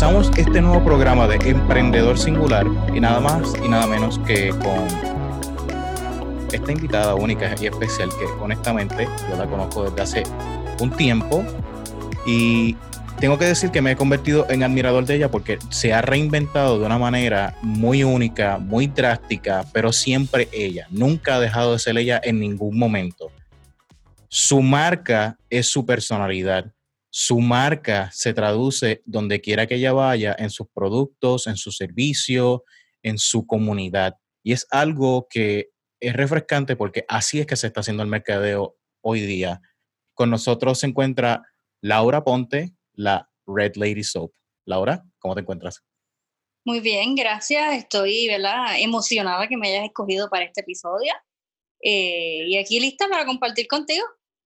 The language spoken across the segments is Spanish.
comenzamos este nuevo programa de Emprendedor Singular y nada más y nada menos que con esta invitada única y especial que honestamente yo la conozco desde hace un tiempo y tengo que decir que me he convertido en admirador de ella porque se ha reinventado de una manera muy única, muy drástica, pero siempre ella. Nunca ha dejado de ser ella en ningún momento. Su marca es su personalidad. Su marca se traduce donde quiera que ella vaya, en sus productos, en su servicio, en su comunidad. Y es algo que es refrescante porque así es que se está haciendo el mercadeo hoy día. Con nosotros se encuentra Laura Ponte, la Red Lady Soap. Laura, ¿cómo te encuentras? Muy bien, gracias. Estoy ¿verdad? emocionada que me hayas escogido para este episodio. Eh, y aquí lista para compartir contigo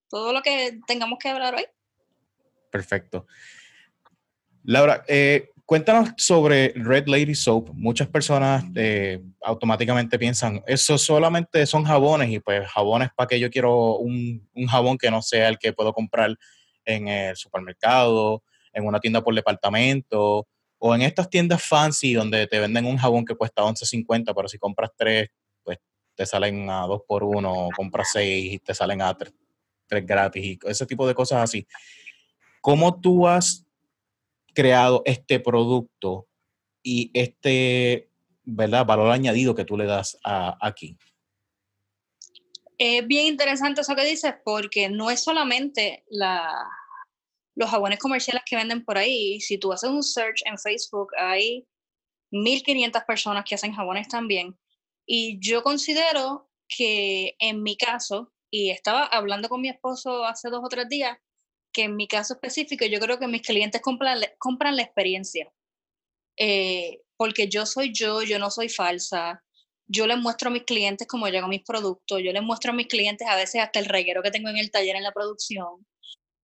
todo lo que tengamos que hablar hoy. Perfecto. Laura, eh, cuéntanos sobre Red Lady Soap. Muchas personas eh, automáticamente piensan, eso solamente son jabones y pues jabones para que yo quiero un, un jabón que no sea el que puedo comprar en el supermercado, en una tienda por departamento o en estas tiendas fancy donde te venden un jabón que cuesta 11.50, pero si compras tres, pues te salen a dos por uno, o compras seis y te salen a tres, gratis y ese tipo de cosas así. ¿Cómo tú has creado este producto y este ¿verdad? valor añadido que tú le das aquí? Es bien interesante eso que dices porque no es solamente la, los jabones comerciales que venden por ahí. Si tú haces un search en Facebook, hay 1500 personas que hacen jabones también. Y yo considero que en mi caso, y estaba hablando con mi esposo hace dos o tres días, que en mi caso específico yo creo que mis clientes compran, compran la experiencia. Eh, porque yo soy yo, yo no soy falsa, yo les muestro a mis clientes cómo llego mis productos, yo les muestro a mis clientes a veces hasta el reguero que tengo en el taller en la producción,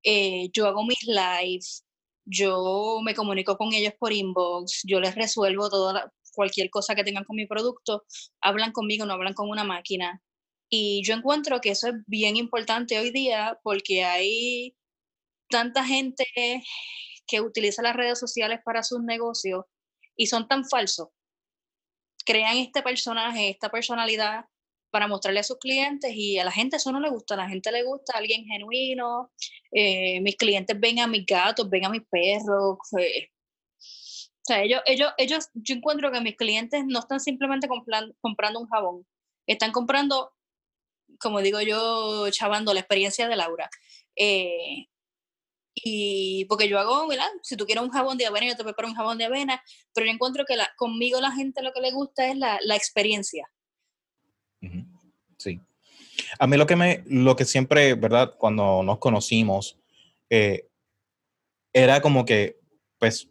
eh, yo hago mis lives, yo me comunico con ellos por inbox, yo les resuelvo toda cualquier cosa que tengan con mi producto, hablan conmigo, no hablan con una máquina. Y yo encuentro que eso es bien importante hoy día porque hay tanta gente que utiliza las redes sociales para sus negocios y son tan falsos crean este personaje, esta personalidad para mostrarle a sus clientes y a la gente eso no le gusta, a la gente le gusta alguien genuino, eh, mis clientes ven a mis gatos, ven a mis perros, eh, ellos, ellos, ellos, yo encuentro que mis clientes no están simplemente comprando un jabón, están comprando, como digo yo, chavando la experiencia de Laura. Eh, y porque yo hago, ¿verdad? Si tú quieres un jabón de avena, yo te preparo un jabón de avena, pero yo encuentro que la, conmigo la gente lo que le gusta es la, la experiencia. Sí. A mí lo que me, lo que siempre, ¿verdad? Cuando nos conocimos, eh, era como que, pues,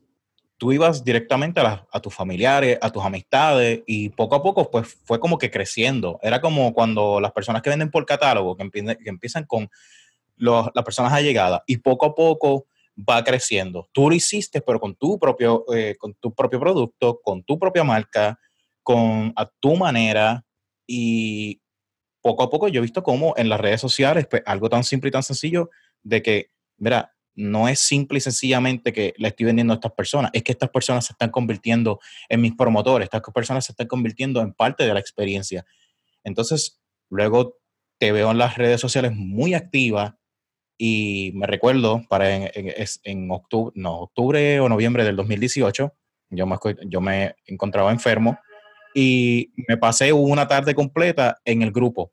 tú ibas directamente a, a, tus familiares, a tus amistades, y poco a poco, pues, fue como que creciendo. Era como cuando las personas que venden por catálogo, que, que empiezan con las personas allegadas y poco a poco va creciendo. Tú lo hiciste, pero con tu propio, eh, con tu propio producto, con tu propia marca, con a tu manera y poco a poco yo he visto como en las redes sociales, pues, algo tan simple y tan sencillo de que, mira, no es simple y sencillamente que le estoy vendiendo a estas personas, es que estas personas se están convirtiendo en mis promotores, estas personas se están convirtiendo en parte de la experiencia. Entonces, luego te veo en las redes sociales muy activa, y me recuerdo, para en, en, octubre, no, octubre o noviembre del 2018, yo me, encontraba enfermo y me pasé una tarde completa en el grupo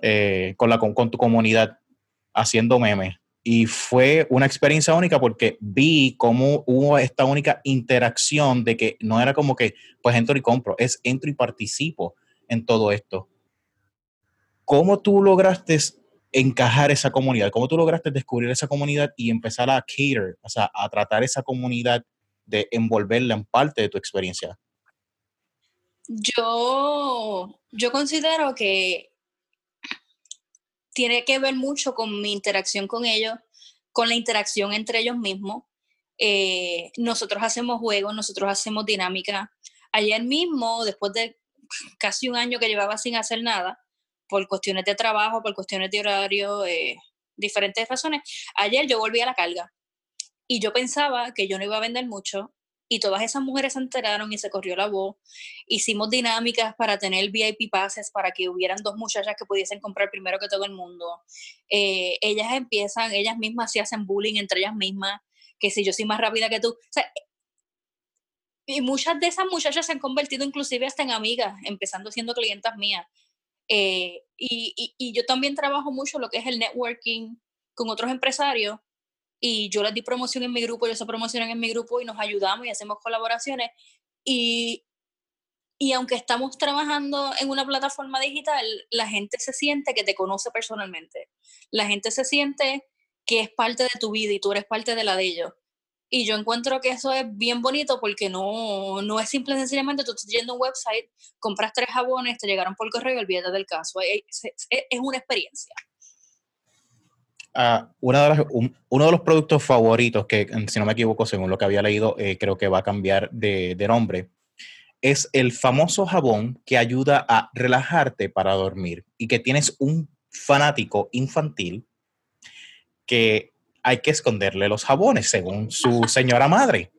eh, con, la, con, con, tu comunidad haciendo memes. Y fue una experiencia única porque vi cómo hubo esta única interacción de que no era como que, pues entro y compro, es entro y participo en todo esto. ¿Cómo tú lograste encajar esa comunidad? ¿Cómo tú lograste descubrir esa comunidad y empezar a cater, o sea, a tratar esa comunidad de envolverla en parte de tu experiencia? Yo, yo considero que tiene que ver mucho con mi interacción con ellos, con la interacción entre ellos mismos. Eh, nosotros hacemos juegos, nosotros hacemos dinámica. Ayer mismo, después de casi un año que llevaba sin hacer nada, por cuestiones de trabajo, por cuestiones de horario, eh, diferentes razones. Ayer yo volví a la carga y yo pensaba que yo no iba a vender mucho y todas esas mujeres se enteraron y se corrió la voz. Hicimos dinámicas para tener VIP passes para que hubieran dos muchachas que pudiesen comprar primero que todo el mundo. Eh, ellas empiezan, ellas mismas se hacen bullying entre ellas mismas, que si yo soy más rápida que tú. y muchas de esas muchachas se han convertido inclusive hasta en amigas, empezando siendo clientas mías. Eh, y, yo también trabajo mucho lo que es el networking con otros empresarios y yo les di promoción en mi grupo, ellos se promocionan en mi grupo y nos ayudamos y hacemos colaboraciones. Y, y aunque estamos trabajando en una plataforma digital, la gente se siente que te conoce personalmente. La gente se siente que es parte de tu vida y tú eres parte de la de ellos. Y yo encuentro que eso es bien bonito porque no, no es simple sencillamente tú estás yendo a un website, compras tres jabones, te llegaron por correo y olvídate del caso. Es, es una experiencia. Uh, una de uno de los productos favoritos, que si no me equivoco, según lo que había leído, eh, creo que va a cambiar de, de, nombre, es el famoso jabón que ayuda a relajarte para dormir y que tienes un fanático infantil que hay que esconderle los jabones, según su señora madre.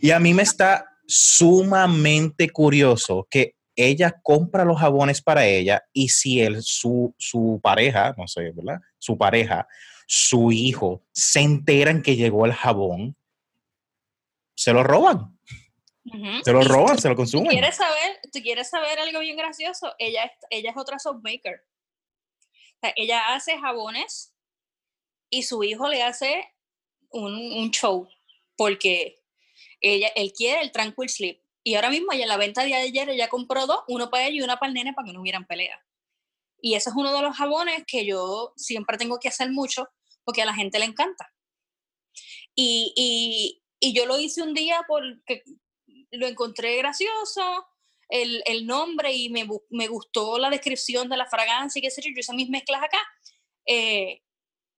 Y a mí me está sumamente curioso que ella compra los jabones para ella y si él, su, su pareja, no sé, ¿verdad? Su pareja su hijo se enteran que llegó el jabón, se lo roban. Se lo roban, se lo consumen. ¿tú quieres, saber, ¿Tú quieres saber algo bien gracioso? Ella, ella es otra soapmaker. O ella hace jabones y su hijo le hace un, show porque ella, él quiere el Tranquil Sleep. Y ahora mismo ella en la venta de ayer ella compró dos, uno para ella y una para el nene para que no hubieran pelea. Y ese es uno de los jabones que yo siempre tengo que hacer mucho porque a la gente le encanta. Y, yo lo hice un día porque lo encontré gracioso, el, nombre y me, gustó la descripción de la fragancia y qué sé yo, yo hice mis mezclas acá. Eh,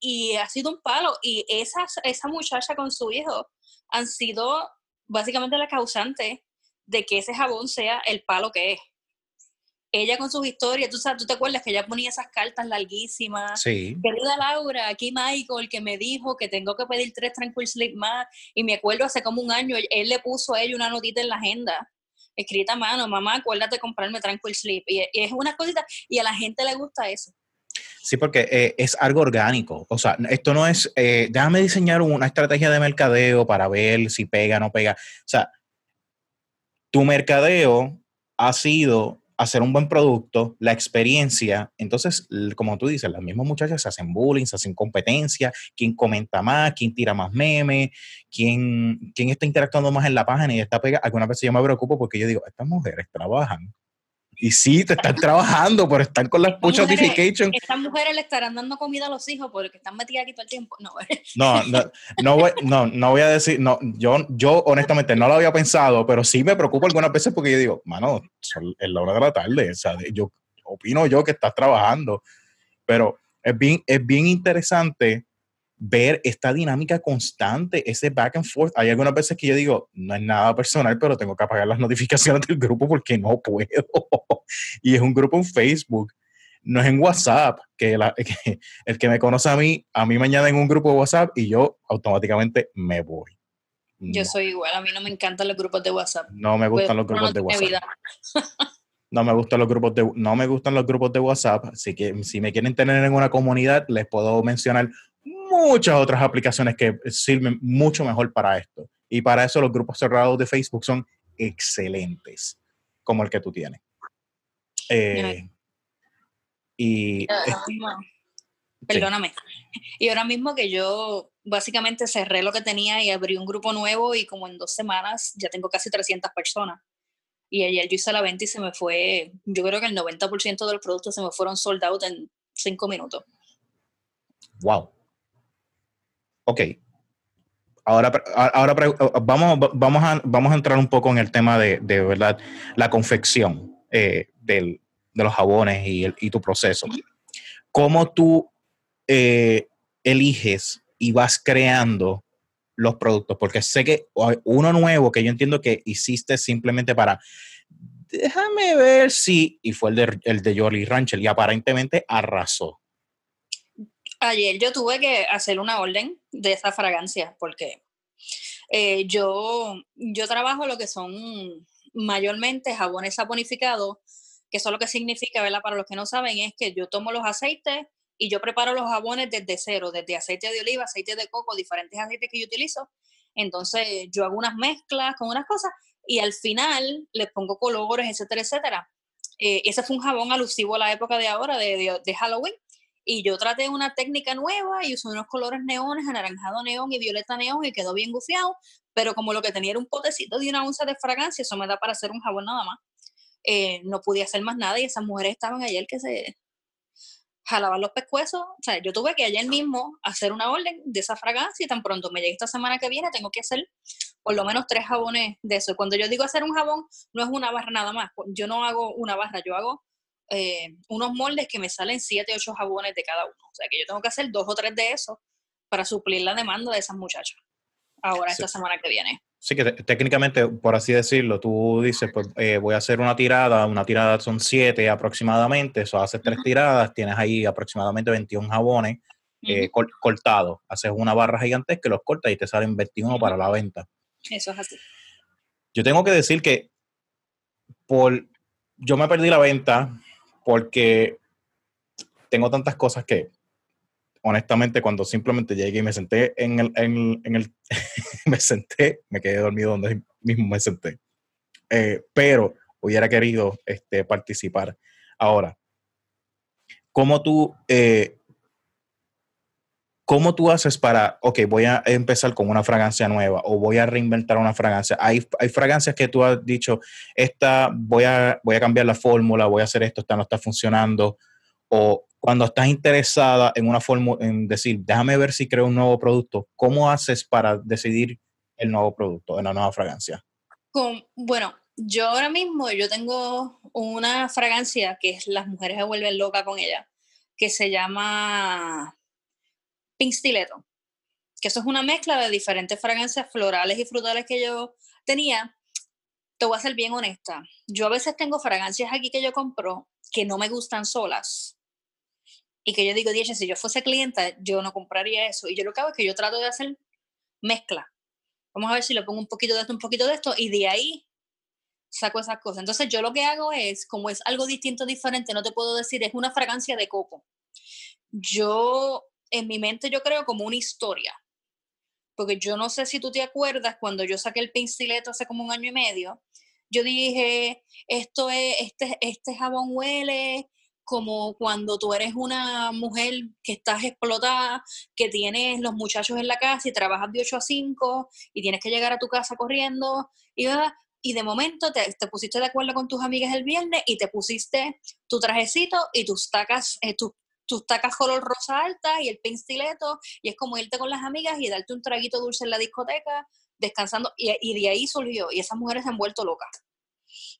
y ha sido un palo. Y esa, esa muchacha con su hijo han sido básicamente la causante de que ese jabón sea el palo que es ella con sus historias, tú sabes, tú te acuerdas que ella ponía esas cartas larguísimas. Sí. Querida Laura, aquí Michael que me dijo que tengo que pedir tres Tranquil Sleep más. Y me acuerdo hace como un año, él le puso a ella una notita en la agenda, escrita a mano, mamá, acuérdate de comprarme Tranquil Sleep. Y, es una cosita, y a la gente le gusta eso. Sí, porque eh, es algo orgánico. O sea, esto no es, eh, déjame diseñar una estrategia de mercadeo para ver si pega o no pega. O sea, tu mercadeo ha sido hacer un buen producto, la experiencia. Entonces, como tú dices, las mismas muchachas se hacen bullying, se hacen competencia, quién comenta más, quién tira más memes, quién, quién está interactuando más en la página y está pega. Algunas veces yo me preocupo porque yo digo, estas mujeres trabajan y sí, te están trabajando, pero están con las push notifications. Estas mujeres le estarán dando comida a los hijos porque están metidas aquí todo el tiempo. No, no, no, no, voy, no, no voy a decir, no, yo, yo honestamente no lo había pensado, pero sí me preocupo algunas veces porque yo digo, mano, es la hora de la tarde, o sea, yo opino yo que estás trabajando, pero es bien, es bien interesante ver esta dinámica constante, ese back and forth. Hay algunas veces que yo digo, no es nada personal, pero tengo que apagar las notificaciones del grupo porque no puedo. y es un grupo en Facebook, no es en WhatsApp, que, el que me conoce a mí, a mí me añaden un grupo de WhatsApp y yo automáticamente me voy. Yo soy igual, a mí no me encantan los grupos de WhatsApp. No me gustan los grupos de WhatsApp. no me gustan los grupos de no me gustan los grupos de WhatsApp, así que si me quieren tener en una comunidad les puedo mencionar muchas otras aplicaciones que sirven mucho mejor para esto. Y para eso los grupos cerrados de Facebook son excelentes, como el que tú tienes. Eh, y perdóname. Y ahora mismo que yo básicamente cerré lo que tenía y abrí un grupo nuevo y como en dos semanas ya tengo casi 300 personas. Y ayer yo hice la venta y se me fue, yo creo que el 90% de los productos se me fueron sold out en cinco minutos. Wow. Ok. Ahora, ahora vamos, vamos, a, vamos a entrar un poco en el tema de, de verdad, la confección eh, del, de los jabones y, el, y, tu proceso. ¿Cómo tú eh, eliges y vas creando los productos? Porque sé que uno nuevo que yo entiendo que hiciste simplemente para, déjame ver si, y fue el de, el de Jolly Rancher y aparentemente arrasó. Ayer yo tuve que hacer una orden de esa fragancia porque Eh, yo, yo trabajo lo que son mayormente jabones saponificados, que eso lo que significa, ¿verdad? Para los que no saben, es que yo tomo los aceites y yo preparo los jabones desde cero, desde aceite de oliva, aceite de coco, diferentes aceites que yo utilizo. Entonces yo hago unas mezclas con unas cosas y al final les pongo colores, etcétera, etcétera. Eh, ese fue un jabón alusivo a la época de ahora, de, de, Halloween. Y yo traté una técnica nueva y usé unos colores neones, anaranjado neón y violeta neón y quedó bien gufiado. Pero como lo que tenía era un potecito de una onza de fragancia, eso me da para hacer un jabón nada más. Eh, no podía hacer más nada y esas mujeres estaban ayer que se jalaban los pescuezos. O sea, yo tuve que ayer mismo hacer una orden de esa fragancia y tan pronto me llegue esta semana que viene, tengo que hacer por lo menos tres jabones de eso. Cuando yo digo hacer un jabón, no es una barra nada más. Yo no hago una barra, yo hago eh, unos moldes que me salen siete, ocho jabones de cada uno. O sea, que yo tengo que hacer dos o tres de esos para suplir la demanda de esas muchachas. Ahora, esta semana que viene. Sí, que técnicamente, por así decirlo, tú dices, pues eh, voy a hacer una tirada, una tirada son siete aproximadamente, eso haces tres tiradas, tienes ahí aproximadamente 21 jabones eh, cortados, haces una barra gigantesca los cortas y te salen 21 para la venta. Eso es así. Yo tengo que decir que por, yo me perdí la venta porque tengo tantas cosas que honestamente, cuando simplemente llegué y me senté en el, en, el me senté, me quedé dormido donde mismo me senté. Eh, pero hubiera querido este, participar. Ahora, ¿cómo tú, eh, ¿cómo tú haces para, ok, voy a empezar con una fragancia nueva o voy a reinventar una fragancia? Hay, hay fragancias que tú has dicho, esta voy a, voy a cambiar la fórmula, voy a hacer esto, esta no está funcionando, o cuando estás interesada en una forma, en decir, déjame ver si creo un nuevo producto, ¿cómo haces para decidir el nuevo producto, la nueva fragancia? Con, bueno, yo ahora mismo, yo tengo una fragancia que es las mujeres se vuelven locas con ella, que se llama Pink Stiletto, que eso es una mezcla de diferentes fragancias florales y frutales que yo tenía. Te voy a ser bien honesta. Yo a veces tengo fragancias aquí que yo compro que no me gustan solas y que yo digo, Dios, si yo fuese clienta, yo no compraría eso. Y yo lo que hago es que yo trato de hacer mezcla. Vamos a ver si le pongo un poquito de esto, un poquito de esto, y de ahí saco esas cosas. Entonces yo lo que hago es, como es algo distinto, diferente, no te puedo decir, es una fragancia de coco. Yo, en mi mente, yo creo como una historia. Porque yo no sé si tú te acuerdas, cuando yo saqué el pinceleto hace como un año y medio, yo dije, esto es, este, este jabón huele como cuando tú eres una mujer que estás explotada, que tienes los muchachos en la casa y trabajas de 8 a 5 y tienes que llegar a tu casa corriendo y, y de momento te, pusiste de acuerdo con tus amigas el viernes y te pusiste tu trajecito y tus tacas, eh, tus tacas color rosa alta y el pinstileto y es como irte con las amigas y darte un traguito dulce en la discoteca descansando y, y de ahí surgió y esas mujeres se han vuelto locas.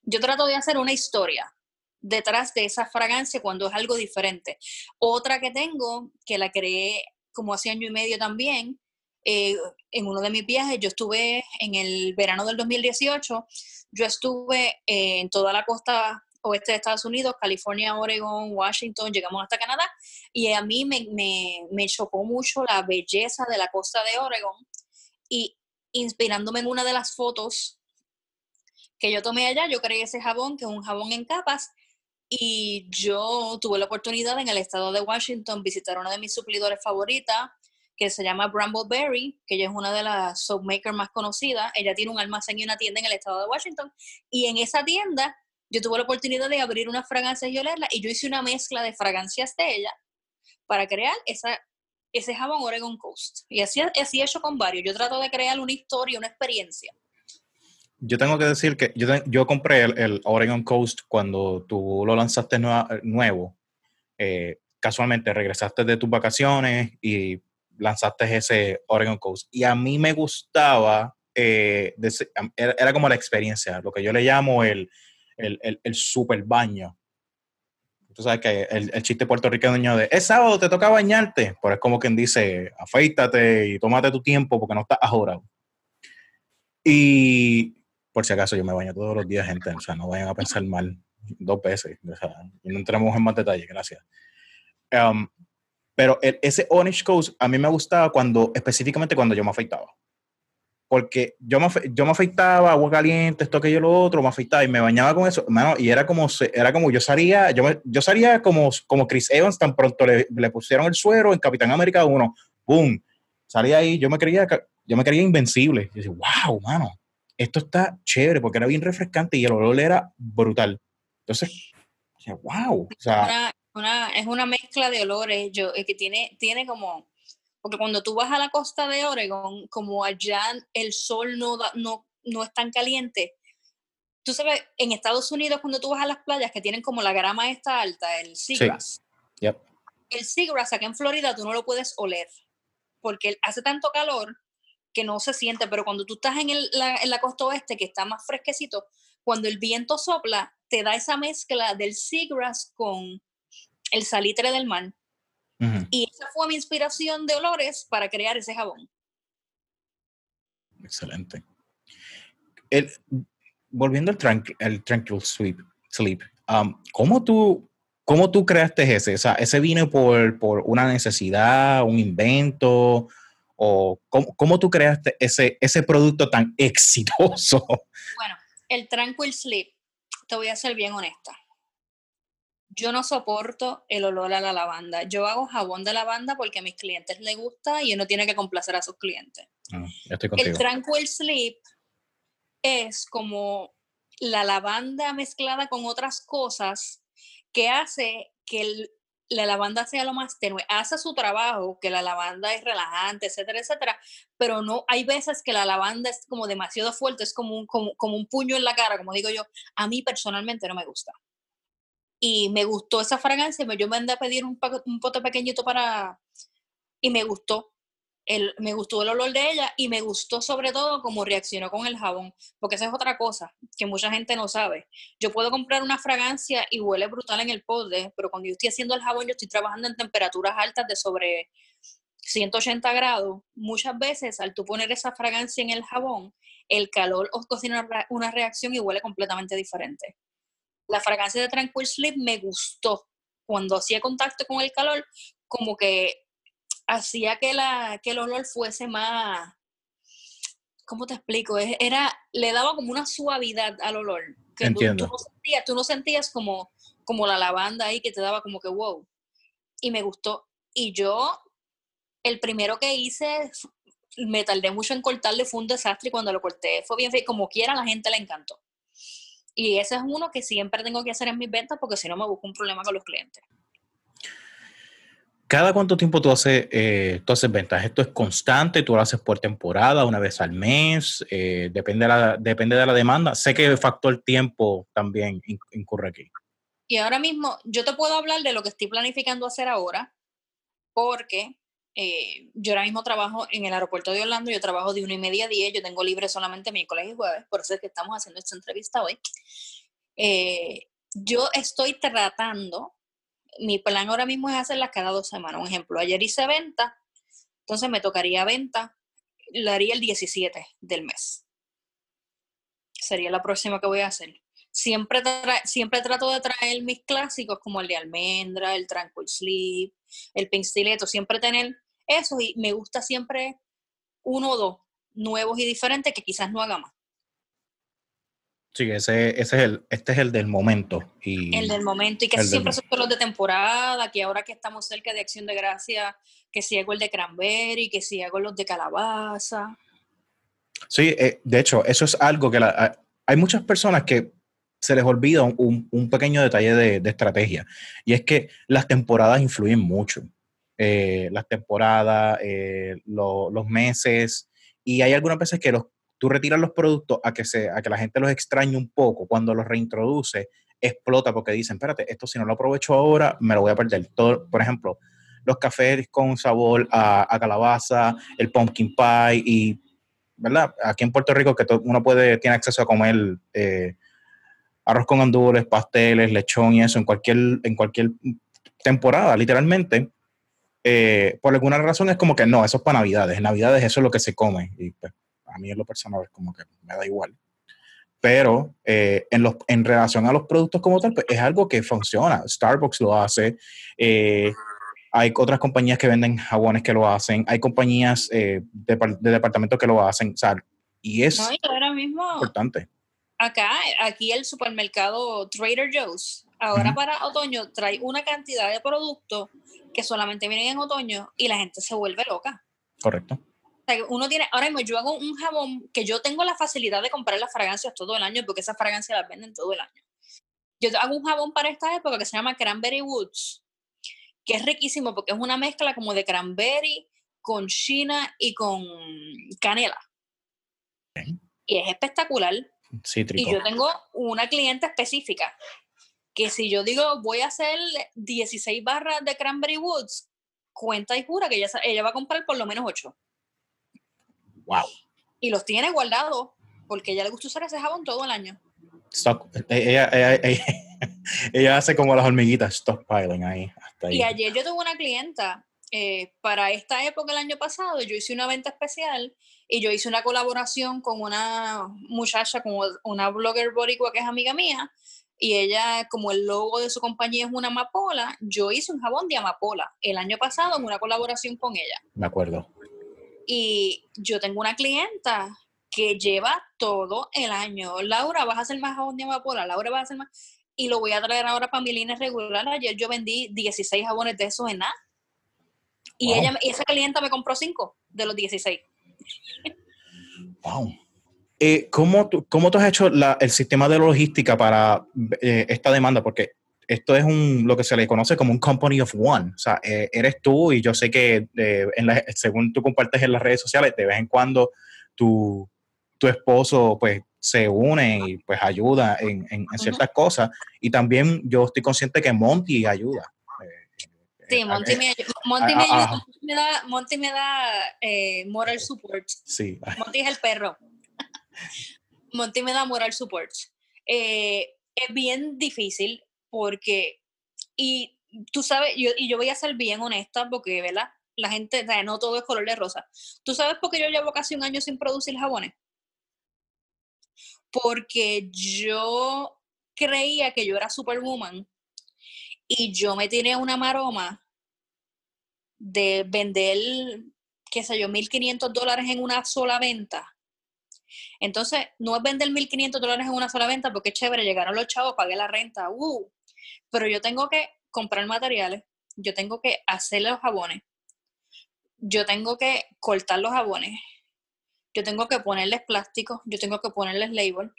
Yo trato de hacer una historia detrás de esa fragancia cuando es algo diferente. Otra que tengo, que la creé como hace año y medio también, eh, en uno de mis viajes, yo estuve en el verano del 2018, yo estuve en toda la costa oeste de Estados Unidos, California, Oregon, Washington, llegamos hasta Canadá, y a mí me, me, me chocó mucho la belleza de la costa de Oregon, y inspirándome en una de las fotos que yo tomé allá, yo creé ese jabón, que es un jabón en capas, y yo tuve la oportunidad en el estado de Washington visitar una de mis suplidores favoritas, que se llama Brambleberry, que ella es una de las soap makers más conocidas. Ella tiene un almacén y una tienda en el estado de Washington. Y en esa tienda yo tuve la oportunidad de abrir una fragancia y olerla. Y yo hice una mezcla de fragancias de ella para crear esa, ese jabón Oregon Coast. Y así, así he hecho con varios. Yo trato de crear una historia, una experiencia yo tengo que decir que yo, yo compré el, Oregon Coast cuando tú lo lanzaste nuevo. Eh, casualmente regresaste de tus vacaciones y lanzaste ese Oregon Coast. Y a mí me gustaba, eh, era, como la experiencia, lo que yo le llamo el, el, el, super baño. Tú sabes que el, el, chiste puertorriqueño de es sábado, te toca bañarte, pero es como quien dice, afeítate y tómate tu tiempo porque no estás ahora. Y por si acaso yo me baño todos los días, gente, o sea, no vayan a pensar mal dos veces, o sea, no entremos en más detalle, gracias. Um, pero ese Orange Coast a mí me gustaba cuando, específicamente cuando yo me afeitaba. Porque yo me, yo me afeitaba, agua caliente, esto, aquello, lo otro, me afeitaba y me bañaba con eso, y era como, era como yo salía, yo, yo salía como, como Chris Evans, tan pronto le, pusieron el suero en Capitán América 1, ¡boom! Salía ahí, yo me creía, yo me creía invencible. Y decía, wow, mano, esto está chévere, porque era bien refrescante y el olor era brutal. Entonces, wow, o sea... Una, es una mezcla de olores, yo, que tiene, tiene como porque cuando tú vas a la costa de Oregon, como allá el sol no, no, no es tan caliente, tú sabes, en Estados Unidos cuando tú vas a las playas que tienen como la grama esta alta, el seagrass, el seagrass acá en Florida tú no lo puedes oler, porque hace tanto calor que no se siente, pero cuando tú estás en, la, en la costa oeste, que está más fresquecito, cuando el viento sopla, te da esa mezcla del seagrass con el salitre del mar. Y esa fue mi inspiración de olores para crear ese jabón. Excelente. volviendo al, Tranquil Sleep, sleep um, ¿cómo, tú, ¿cómo tú creaste ese? O sea, ¿ese vino por, por una necesidad, un invento? ¿O cómo, cómo, tú creaste ese, ese producto tan exitoso? Bueno, el Tranquil Sleep, te voy a ser bien honesta yo no soporto el olor a la lavanda. Yo hago jabón de lavanda porque a mis clientes les gusta y uno tiene que complacer a sus clientes. Ah, el Tranquil Sleep es como la lavanda mezclada con otras cosas que hace que la lavanda sea lo más tenue. Hace su trabajo, que la lavanda es relajante, etcétera, etcétera, pero no, hay veces que la lavanda es como demasiado fuerte, es como un, como, como un puño en la cara, como digo yo. A mí personalmente no me gusta y me gustó esa fragancia, yo me andé a pedir un, un pote pequeñito para, y me gustó, el, me gustó el olor de ella y me gustó sobre todo cómo reaccionó con el jabón, porque esa es otra cosa que mucha gente no sabe. Yo puedo comprar una fragancia y huele brutal en el pote, pero cuando yo estoy haciendo el jabón, yo estoy trabajando en temperaturas altas de sobre 180 grados. Muchas veces al tú poner esa fragancia en el jabón, el calor os cocina una reacción y huele completamente diferente la fragancia de Tranquil Sleep me gustó. Cuando hacía contacto con el calor, como que hacía que, la, que el olor fuese más, ¿cómo te explico? Era, le daba como una suavidad al olor. Que Entiendo. Tú, no sentías, tú no sentías como, como la lavanda ahí que te daba como que wow. Y me gustó. Y yo, el primero que hice, me tardé mucho en cortarle, fue un desastre y cuando lo corté fue bien Como quiera, la gente le encantó. Y ese es uno que siempre tengo que hacer en mis ventas porque si no me busco un problema con los clientes. ¿Cada cuánto tiempo tú haces, eh, tú haces ventas? ¿Esto es constante? ¿Tú lo haces por temporada, una vez al mes? Eh, depende, de la, depende de la demanda. Sé que el factor tiempo también incurre aquí. Y ahora mismo yo te puedo hablar de lo que estoy planificando hacer ahora, porque eh, yo ahora mismo trabajo en el aeropuerto de Orlando, yo trabajo de una y media a diez, yo tengo libre solamente miércoles y jueves, por eso es que estamos haciendo esta entrevista hoy. Eh, yo estoy tratando, mi plan ahora mismo es hacerlas cada dos semanas. Un ejemplo, ayer hice venta, entonces me tocaría venta, la haría el 17 del mes. Sería la próxima que voy a hacer. Siempre, siempre trato de traer mis clásicos como el de almendra, el Tranquil Sleep, el Pink Stiletto, siempre tener eso y me gusta siempre uno o dos nuevos y diferentes que quizás no haga más. Sí, ese, ese es el, este es el del momento. Y el del momento, y que siempre son los de temporada, que ahora que estamos cerca de Acción de Gracia, que si hago el de cranberry, que si hago los de calabaza. Sí, eh, de hecho, eso es algo que hay muchas personas que se les olvida un, un pequeño detalle de, de, estrategia, y es que las temporadas influyen mucho. Eh, las temporadas, eh, los meses, y hay algunas veces que los, tú retiras los productos a que, se, a que la gente los extrañe un poco, cuando los reintroduce, explota porque dicen, espérate, esto si no lo aprovecho ahora, me lo voy a perder. Por ejemplo, los cafés con sabor a, calabaza, el pumpkin pie y, ¿verdad? Aquí en Puerto Rico que uno puede, tiene acceso a comer eh, arroz con andules, pasteles, lechón y eso en cualquier, en cualquier temporada, literalmente. Eh, por alguna razón es como que no, eso es para Navidades. En Navidades eso es lo que se come. Y pues, a mí en lo personal es como que me da igual. Pero eh, en, los, en relación a los productos como tal, pues es algo que funciona. Starbucks lo hace. Eh, hay otras compañías que venden jabones que lo hacen. Hay compañías de, de departamentos que lo hacen. O sea, Y es ahora mismo, importante. Acá, aquí el supermercado Trader Joe's, ahora para otoño trae una cantidad de productos que solamente vienen en otoño y la gente se vuelve loca. Correcto. uno tiene, ahora mismo yo hago un jabón que yo tengo la facilidad de comprar las fragancias todo el año porque esas fragancias las venden todo el año. Yo hago un jabón para esta época que se llama Cranberry Woods, que es riquísimo porque es una mezcla como de cranberry con china y con canela. Y es espectacular. Cítrico. Y yo tengo una cliente específica que si yo digo voy a hacer 16 barras de Cranberry Woods, cuenta y jura que ella, ella va a comprar por lo menos 8. Wow. Y los tiene guardados porque ella le gusta usar ese jabón todo el año. ella, ella, hace como las hormiguitas, stockpiling ahí, hasta ahí. Y ayer yo tuve una clienta, eh, para esta época el año pasado, yo hice una venta especial y yo hice una colaboración con una muchacha, con una blogger boricua que es amiga mía, y ella, como el logo de su compañía es una amapola, yo hice un jabón de amapola el año pasado en una colaboración con ella. Me acuerdo. Y yo tengo una clienta que lleva todo el año. Laura, vas a hacer más jabón de amapola, Laura, vas a hacer más. Y lo voy a traer ahora para mi línea regular. Ayer yo vendí 16 jabones de esos en nada. Y ella, esa clienta me compró 5 de los 16. Wow. Eh, ¿cómo, tú, ¿Cómo tú has hecho el sistema de logística para eh, esta demanda? Porque esto es un, lo que se le conoce como un company of one. O sea, eh, eres tú y yo sé que en según tú compartes en las redes sociales, de vez en cuando tu, tu esposo pues se une y pues ayuda en, en, ciertas cosas. Y también yo estoy consciente que Monty ayuda. Sí, Monty me, Monty me, ayuda, me da, Monty me da moral support. Sí. Monty es el perro. Monty me da moral support. Eh, es bien difícil porque, y tú sabes, yo, y yo voy a ser bien honesta porque, ¿verdad? La gente, no todo es color de rosa. ¿Tú sabes por qué yo llevo casi un año sin producir jabones? Porque yo creía que yo era superwoman y yo me tiré una maroma de vender, qué sé yo, 1.500 dólares en una sola venta entonces, no es vender 1.500 dólares en una sola venta porque es chévere, llegaron los chavos, pagué la renta, uh, pero yo tengo que comprar materiales, yo tengo que hacer los jabones, yo tengo que cortar los jabones, yo tengo que ponerles plástico, yo tengo que ponerles label,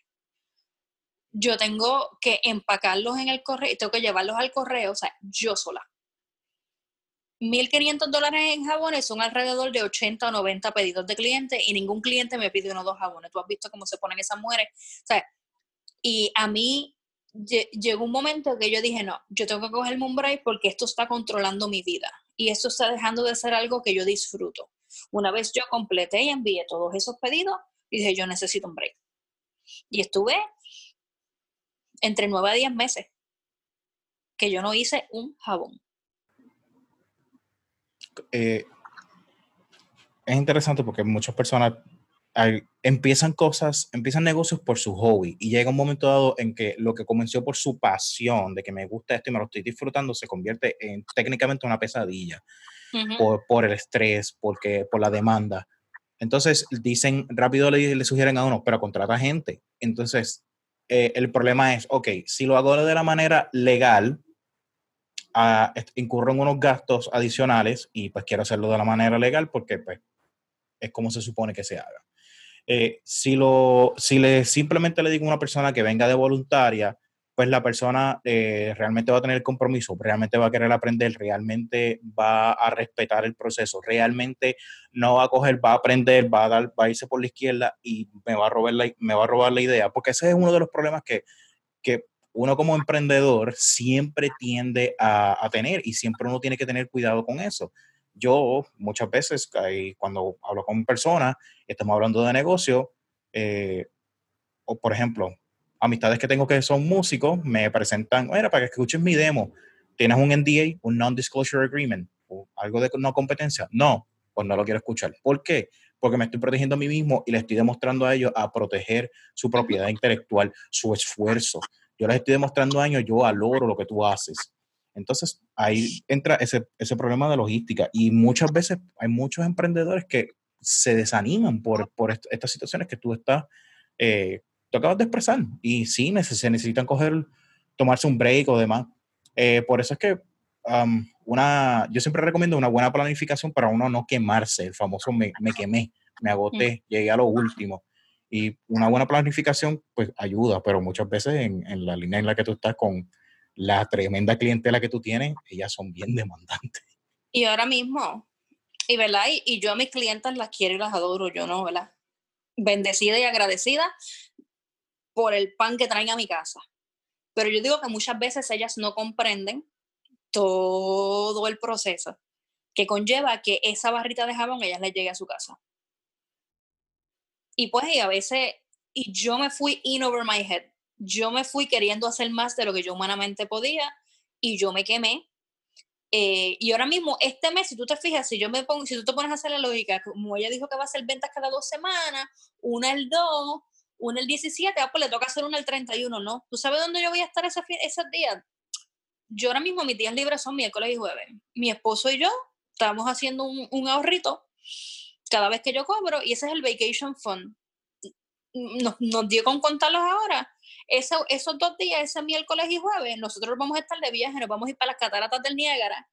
yo tengo que empacarlos en el correo y tengo que llevarlos al correo, o sea, yo sola. 1.500 dólares en jabones son alrededor de 80 o 90 pedidos de clientes y ningún cliente me pide uno o dos jabones. Tú has visto cómo se ponen esas mujeres. O y a mí llegó un momento que yo dije, no, yo tengo que cogerme un break porque esto está controlando mi vida y esto está dejando de ser algo que yo disfruto. Una vez yo completé y envié todos esos pedidos, dije, yo necesito un break. Y estuve entre 9 a 10 meses que yo no hice un jabón. Eh, es interesante porque muchas personas empiezan cosas, empiezan negocios por su hobby y llega un momento dado en que lo que comenzó por su pasión, de que me gusta esto y me lo estoy disfrutando, se convierte en técnicamente una pesadilla por, por, el estrés, porque, por la demanda. Entonces dicen, rápido le, le sugieren a uno, pero contrata gente. Entonces, eh, el problema es, ok, si lo hago de la manera legal, incurro en unos gastos adicionales y pues quiero hacerlo de la manera legal porque pues es como se supone que se haga. Eh, si, lo, si le, simplemente le digo a una persona que venga de voluntaria, pues la persona eh, realmente va a tener compromiso, realmente va a querer aprender, realmente va a respetar el proceso, realmente no va a coger, va a aprender, va a, dar, va a irse por la izquierda y me va a robar la, me va a robar la idea, porque ese es uno de los problemas que uno como emprendedor siempre tiende a, tener y siempre uno tiene que tener cuidado con eso. Yo muchas veces cuando hablo con personas, estamos hablando de negocio, eh, o por ejemplo, amistades que tengo que son músicos, me presentan, mira, para que escuches mi demo, ¿tienes un NDA, un Non-Disclosure Agreement, algo de no competencia? No, pues no lo quiero escuchar. ¿Por qué? Porque me estoy protegiendo a mí mismo y le estoy demostrando a ellos a proteger su propiedad intelectual, su esfuerzo, yo les estoy demostrando años, yo valoro lo que tú haces. Entonces, ahí entra ese, ese problema de logística y muchas veces hay muchos emprendedores que se desaniman por, por estas situaciones que tú estás, eh, tú acabas de expresar. Y sí, se necesitan coger, tomarse un break o demás. Eh, por eso es que una, yo siempre recomiendo una buena planificación para uno no quemarse, el famoso me, me quemé, me agoté, llegué a lo último. Y una buena planificación, pues ayuda, pero muchas veces en, en la línea en la que tú estás con la tremenda clientela que tú tienes, ellas son bien demandantes. Y ahora mismo, y verdad, y, yo a mis clientas las quiero y las adoro, yo no, ¿verdad? Bendecida y agradecida por el pan que traen a mi casa. Pero yo digo que muchas veces ellas no comprenden todo el proceso que conlleva que esa barrita de jabón ellas les llegue a su casa. Y pues y a veces, y yo me fui in over my head. Yo me fui queriendo hacer más de lo que yo humanamente podía y yo me quemé eh, y ahora mismo, este mes, si tú te fijas, si yo me pongo, si tú te pones a hacer la lógica, como ella dijo que va a hacer ventas cada dos semanas, una el 2, una el 17, ah, pues le toca hacer una el 31, ¿no? ¿Tú sabes dónde yo voy a estar esos, esos días? Yo ahora mismo mis días libres son miércoles y jueves. Mi esposo y yo estamos haciendo un, un ahorrito cada vez que yo cobro y ese es el vacation fund. Nos, nos dio con contarlos ahora esos dos días, ese miércoles y jueves, nosotros vamos a estar de viaje, nos vamos a ir para las cataratas del Niágara.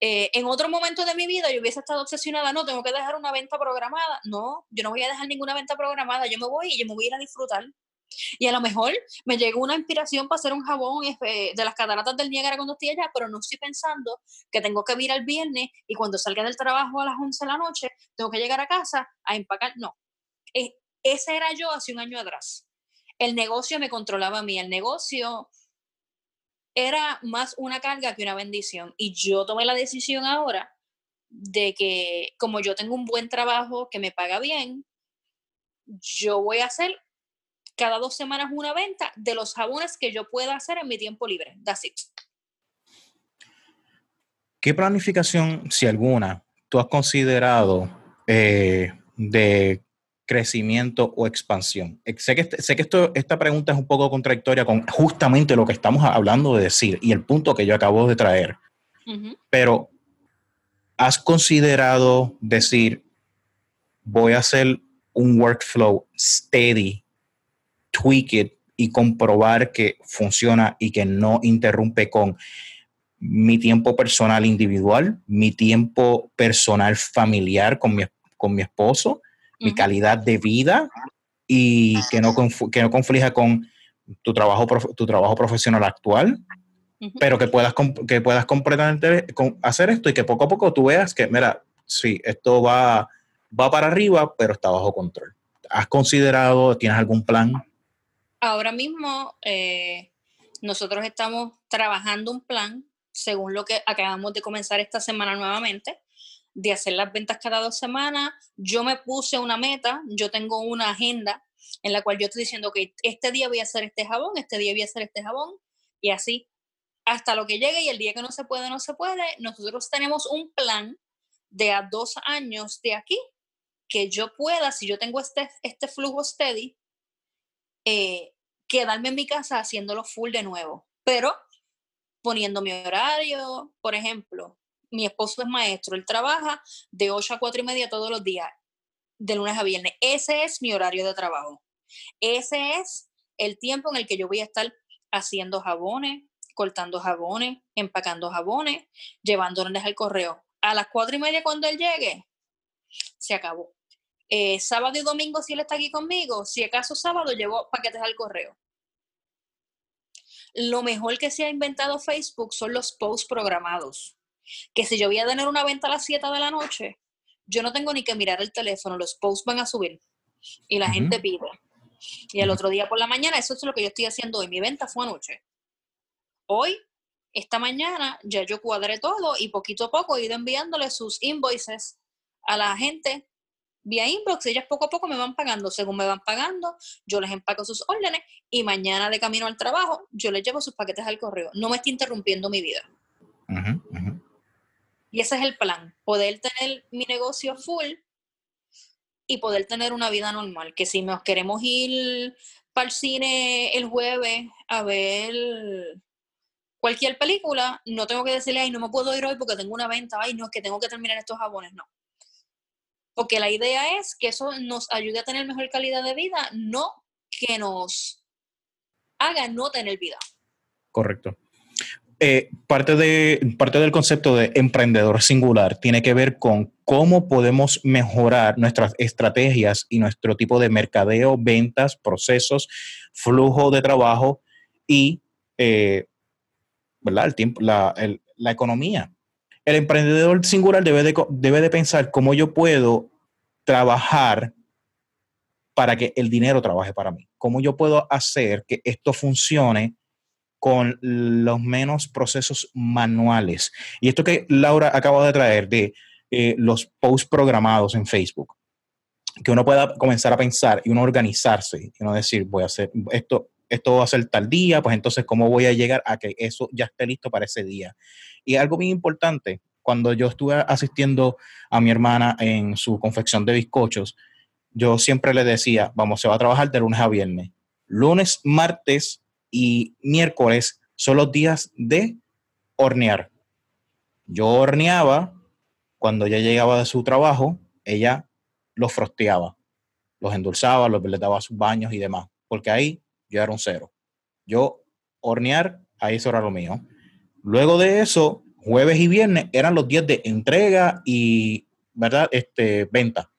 Eh, en otro momento de mi vida yo hubiese estado obsesionada, no, tengo que dejar una venta programada. No, yo no voy a dejar ninguna venta programada, yo me voy y yo me voy a ir a disfrutar. Y a lo mejor me llegó una inspiración para hacer un jabón este, de las cataratas del Niágara cuando estoy allá, pero no estoy pensando que tengo que ir al viernes y cuando salga del trabajo a las 11 de la noche, tengo que llegar a casa a empacar. No, eh, ese era yo hace un año atrás el negocio me controlaba a mí, el negocio era más una carga que una bendición. Y yo tomé la decisión ahora de que como yo tengo un buen trabajo que me paga bien, yo voy a hacer cada dos semanas una venta de los jabones que yo pueda hacer en mi tiempo libre. That's it. ¿Qué planificación, si alguna, tú has considerado eh, de crecimiento o expansión? Eh, sé que, sé que esto, esta pregunta es un poco contradictoria con justamente lo que estamos hablando de decir y el punto que yo acabo de traer. Pero, ¿has considerado decir, voy a hacer un workflow steady, tweak it y comprobar que funciona y que no interrumpe con mi tiempo personal individual, mi tiempo personal familiar con mi, con mi esposo mi calidad de vida y que no, que no conflija con tu trabajo, tu trabajo profesional actual, pero que puedas, que puedas completamente hacer esto y que poco a poco tú veas que, mira, sí, esto va, va para arriba, pero está bajo control. ¿Has considerado, tienes algún plan? Ahora mismo eh, nosotros estamos trabajando un plan según lo que acabamos de comenzar esta semana nuevamente, de hacer las ventas cada dos semanas. Yo me puse una meta, yo tengo una agenda en la cual yo estoy diciendo que este día voy a hacer este jabón, este día voy a hacer este jabón, y así hasta lo que llegue y el día que no se puede, no se puede. Nosotros tenemos un plan de a dos años de aquí que yo pueda, si yo tengo este, este flujo steady, eh, quedarme en mi casa haciéndolo full de nuevo, pero poniendo mi horario, por ejemplo, mi esposo es maestro, él trabaja de 8 a 4 y media todos los días, de lunes a viernes. Ese es mi horario de trabajo. Ese es el tiempo en el que yo voy a estar haciendo jabones, cortando jabones, empacando jabones, llevándoles al correo. A las 4 y media cuando él llegue, se acabó. Eh, sábado y domingo, si él está aquí conmigo, si acaso sábado, llevo paquetes al correo. Lo mejor que se ha inventado Facebook son los posts programados que si yo voy a tener una venta a las 7 de la noche, yo no tengo ni que mirar el teléfono, los posts van a subir y la gente pide. Y el otro día por la mañana, eso es lo que yo estoy haciendo hoy. Mi venta fue anoche. Hoy, esta mañana, ya yo cuadré todo y poquito a poco he ido enviándole sus invoices a la gente vía inbox. Ellas poco a poco me van pagando. Según me van pagando, yo les empaco sus órdenes y mañana de camino al trabajo, yo les llevo sus paquetes al correo. No me estoy interrumpiendo mi vida. Y ese es el plan, poder tener mi negocio full y poder tener una vida normal. Que si nos queremos ir para el cine el jueves a ver cualquier película, no tengo que decirle, ay, no me puedo ir hoy porque tengo una venta, ay, no, es que tengo que terminar estos jabones, no. Porque la idea es que eso nos ayude a tener mejor calidad de vida, no que nos haga no tener vida. Correcto. Eh, parte, de, parte del concepto de emprendedor singular tiene que ver con cómo podemos mejorar nuestras estrategias y nuestro tipo de mercadeo, ventas, procesos, flujo de trabajo y eh. El tiempo, la, economía. El emprendedor singular debe de, debe de pensar cómo yo puedo trabajar para que el dinero trabaje para mí. Cómo yo puedo hacer que esto funcione con los menos procesos manuales. Y esto que Laura acaba de traer de eh, los posts programados en Facebook, que uno pueda comenzar a pensar y uno organizarse y uno decir, voy a hacer esto, esto va a ser tal día, pues entonces, ¿cómo voy a llegar a que eso ya esté listo para ese día? Y algo muy importante, cuando yo estuve asistiendo a mi hermana en su confección de bizcochos, yo siempre le decía, vamos, se va a trabajar de lunes a viernes. Lunes, martes y miércoles son los días de hornear. Yo horneaba, cuando ella llegaba de su trabajo, ella los frosteaba, los endulzaba, los, les daba sus baños y demás, porque ahí yo era un cero. Yo hornear, ahí eso era lo mío. Luego de eso, jueves y viernes eran los días de entrega y, ¿verdad? Este, venta.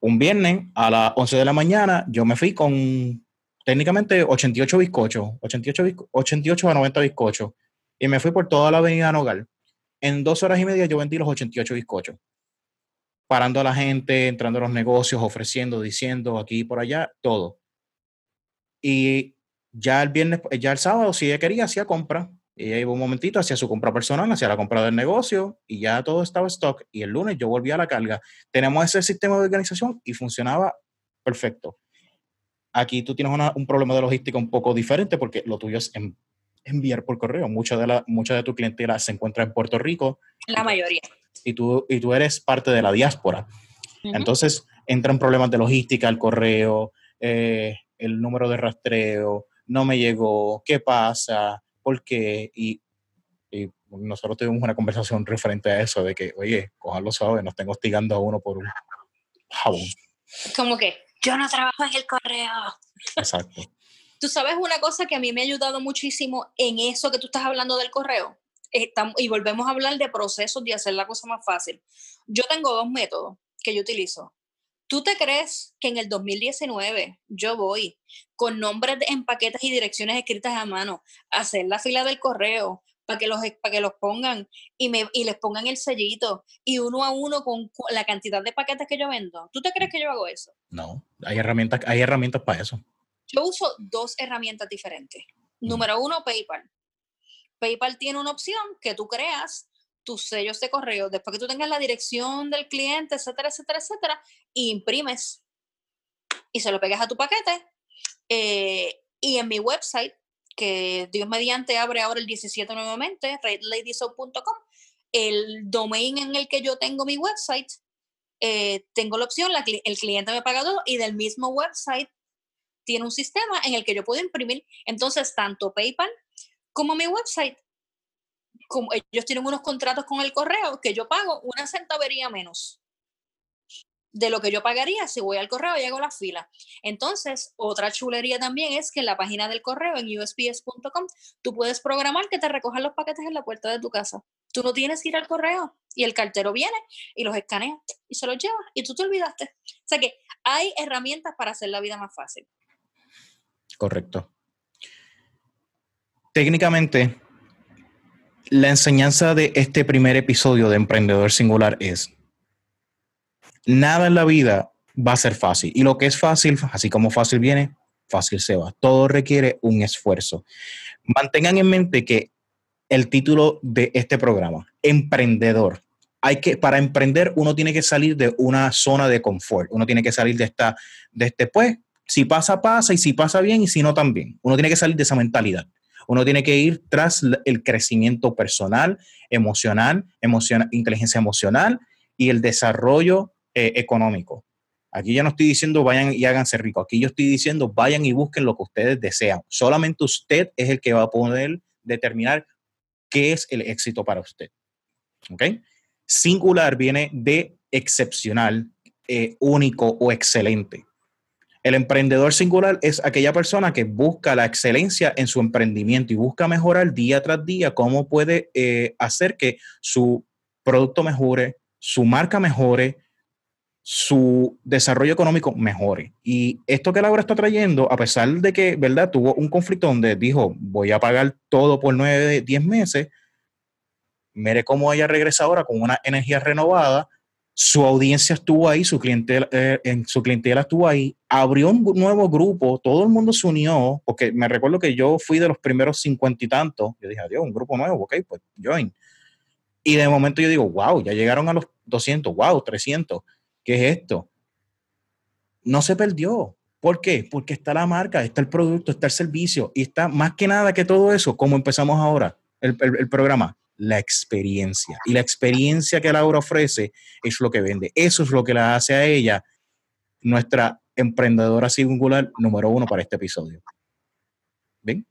Un viernes a las 11 de la mañana yo me fui con técnicamente 88 bizcochos, 88, 88 a 90 bizcochos, y me fui por toda la avenida Nogal. En dos horas y media yo vendí los 88 bizcochos, parando a la gente, entrando a los negocios, ofreciendo, diciendo aquí y por allá, todo. Y ya el viernes, ya el sábado, si ella quería, hacía compra. Ella iba un momentito, hacía su compra personal, hacía la compra del negocio y ya todo estaba en stock. Y el lunes yo volvía a la carga. Tenemos ese sistema de organización y funcionaba perfecto. Aquí tú tienes un problema de logística un poco diferente porque lo tuyo es enviar por correo. Mucha de, la, mucha de tu clientela se encuentra en Puerto Rico. La mayoría. Y tú, y tú eres parte de la diáspora. Entonces entran problemas de logística, el correo, eh, el número de rastreo, no me llegó, qué pasa, por qué. Y, nosotros tuvimos una conversación referente a eso, de que, oye, cojanlo suave, nos estén hostigando a uno por un jabón. Como que yo no trabajo en el correo. Exacto. Tú sabes una cosa que a mí me ha ayudado muchísimo en eso que tú estás hablando del correo. y volvemos a hablar de procesos de hacer la cosa más fácil. Yo tengo dos métodos que yo utilizo. ¿Tú te crees que en el 2019 yo voy con nombres en paquetes y direcciones escritas a mano a hacer la fila del correo para que los, para que los pongan y, me, y les pongan el sellito y uno a uno con la cantidad de paquetes que yo vendo? ¿Tú te crees que yo hago eso? No, hay herramientas, hay herramientas para eso. Yo uso dos herramientas diferentes. Mm. Número uno, PayPal. PayPal tiene una opción que tú creas tus sellos de correo, después que tú tengas la dirección del cliente, etcétera, etcétera, etcétera, imprimes y se lo pegas a tu paquete. Eh, y en mi website, que Dios mediante abre ahora el 17 nuevamente, redladysoap.com, el domain en el que yo tengo mi website, eh, tengo la opción, el cliente me paga todo y del mismo website tiene un sistema en el que yo puedo imprimir. Entonces, tanto PayPal como mi website como ellos tienen unos contratos con el correo que yo pago una centavería menos de lo que yo pagaría si voy al correo y hago la fila. Entonces, otra chulería también es que en la página del correo, en usps.com, tú puedes programar que te recojan los paquetes en la puerta de tu casa. Tú no tienes que ir al correo y el cartero viene y los escanea y se los lleva y tú te olvidaste. O sea que hay herramientas para hacer la vida más fácil. Correcto. Técnicamente, la enseñanza de este primer episodio de Emprendedor Singular es, nada en la vida va a ser fácil. Y lo que es fácil, así como fácil viene, fácil se va. Todo requiere un esfuerzo. Mantengan en mente que el título de este programa, Emprendedor, hay que, para emprender uno tiene que salir de una zona de confort, uno tiene que salir de esta, de este, pues, si pasa, pasa, y si pasa bien, y si no, también. Uno tiene que salir de esa mentalidad. Uno tiene que ir tras el crecimiento personal, emocional, inteligencia emocional y el desarrollo eh, económico. Aquí ya no estoy diciendo vayan y háganse ricos. Aquí yo estoy diciendo vayan y busquen lo que ustedes desean. Solamente usted es el que va a poder determinar qué es el éxito para usted. ¿Ok? Singular viene de excepcional, eh, único o excelente. El emprendedor singular es aquella persona que busca la excelencia en su emprendimiento y busca mejorar día tras día cómo puede eh, hacer que su producto mejore, su marca mejore, su desarrollo económico mejore. Y esto que Laura está trayendo, a pesar de que, ¿verdad? Tuvo un conflicto donde dijo, voy a pagar todo por nueve, diez meses, mire cómo ella regresa ahora con una energía renovada, su audiencia estuvo ahí, su clientela, eh, en su clientela estuvo ahí, abrió un nuevo grupo, todo el mundo se unió, porque me recuerdo que yo fui de los primeros cincuenta y tantos, yo dije, adiós, un grupo nuevo, ok, pues join. Y de momento yo digo, wow, ya llegaron a los 200, wow, 300, ¿qué es esto? No se perdió. ¿Por qué? Porque está la marca, está el producto, está el servicio y está más que nada que todo eso, como empezamos ahora el, el programa, la experiencia. Y la experiencia que Laura ofrece es lo que vende. Eso es lo que la hace a ella nuestra emprendedora singular número uno para este episodio. ¿Bien?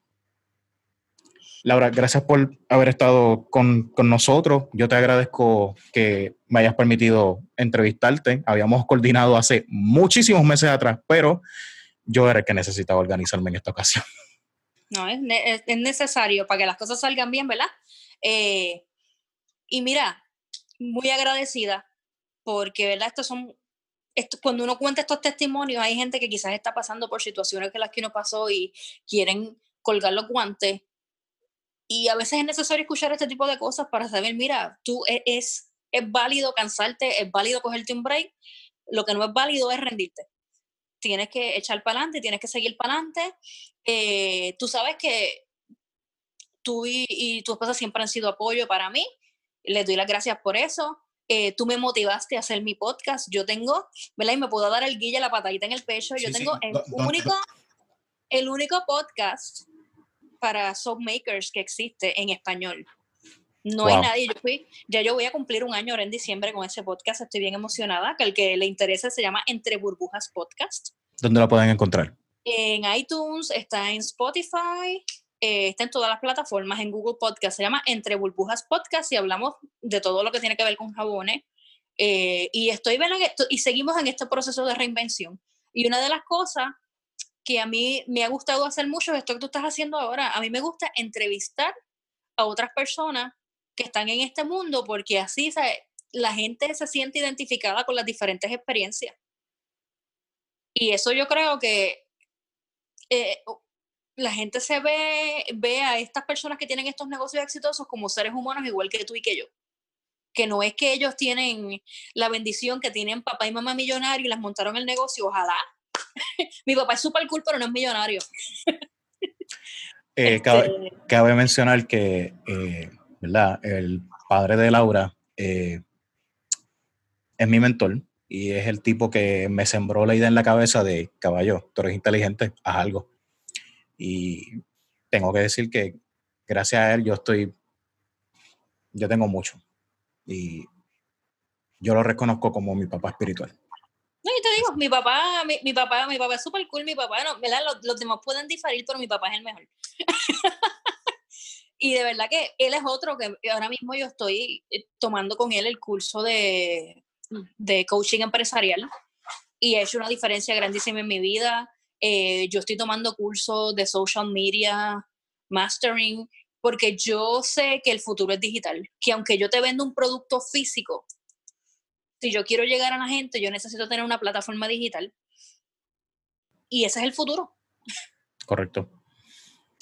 Laura, gracias por haber estado con, con, nosotros. Yo te agradezco que me hayas permitido entrevistarte. Habíamos coordinado hace muchísimos meses atrás, pero yo era el que necesitaba organizarme en esta ocasión. No, es, es necesario para que las cosas salgan bien, ¿verdad? Eh, y mira, muy agradecida porque, ¿verdad? Estos son, esto, cuando uno cuenta estos testimonios, hay gente que quizás está pasando por situaciones que las que uno pasó y quieren colgar los guantes. Y a veces es necesario escuchar este tipo de cosas para saber, mira, tú e, es, es, válido cansarte, es válido cogerte un break, lo que no es válido es rendirte. Tienes que echar para adelante, tienes que seguir para adelante. Eh, tú sabes que tú y, tu esposa siempre han sido apoyo para mí. Les doy las gracias por eso. Eh, tú me motivaste a hacer mi podcast. Yo tengo, ¿verdad? Y me puedo dar el guille, la patadita en el pecho. Yo tengo el, único, el único podcast para soap makers que existe en español. No hay nadie. Yo fui, ya yo voy a cumplir un año ahora en diciembre con ese podcast. Estoy bien emocionada. Que el que le interese se llama Entre Burbujas Podcast. ¿Dónde lo pueden encontrar? En iTunes, está en Spotify, eh, está en todas las plataformas, en Google Podcast, se llama Entre Burbujas Podcast y hablamos de todo lo que tiene que ver con jabones. Eh, y estoy y seguimos en este proceso de reinvención. Y una de las cosas que a mí me ha gustado hacer mucho es esto que tú estás haciendo ahora. A mí me gusta entrevistar a otras personas que están en este mundo porque así la gente se siente identificada con las diferentes experiencias. Y eso yo creo que eh, la gente se ve, ve a estas personas que tienen estos negocios exitosos como seres humanos igual que tú y que yo. Que no es que ellos tienen la bendición que tienen papá y mamá millonarios y las montaron el negocio, ojalá. Mi papá es súper cool, pero no es millonario. Eh, este cabe, mencionar que, eh, ¿verdad? El padre de Laura eh, es mi mentor y es el tipo que me sembró la idea en la cabeza de, caballo, tú eres inteligente, haz algo. Y tengo que decir que gracias a él yo estoy, yo tengo mucho. Y yo lo reconozco como mi papá espiritual. No, y te digo, mi papá, mi, papá, mi papá es súper cool, mi papá, no, ¿verdad? Los, los, demás pueden diferir, pero mi papá es el mejor. y de verdad que él es otro que ahora mismo yo estoy eh, tomando con él el curso de, de coaching empresarial y he hecho una diferencia grandísima en mi vida. Eh, yo estoy tomando cursos de social media, mastering, porque yo sé que el futuro es digital, que aunque yo te vendo un producto físico, si yo quiero llegar a la gente, yo necesito tener una plataforma digital. Y ese es el futuro. Correcto.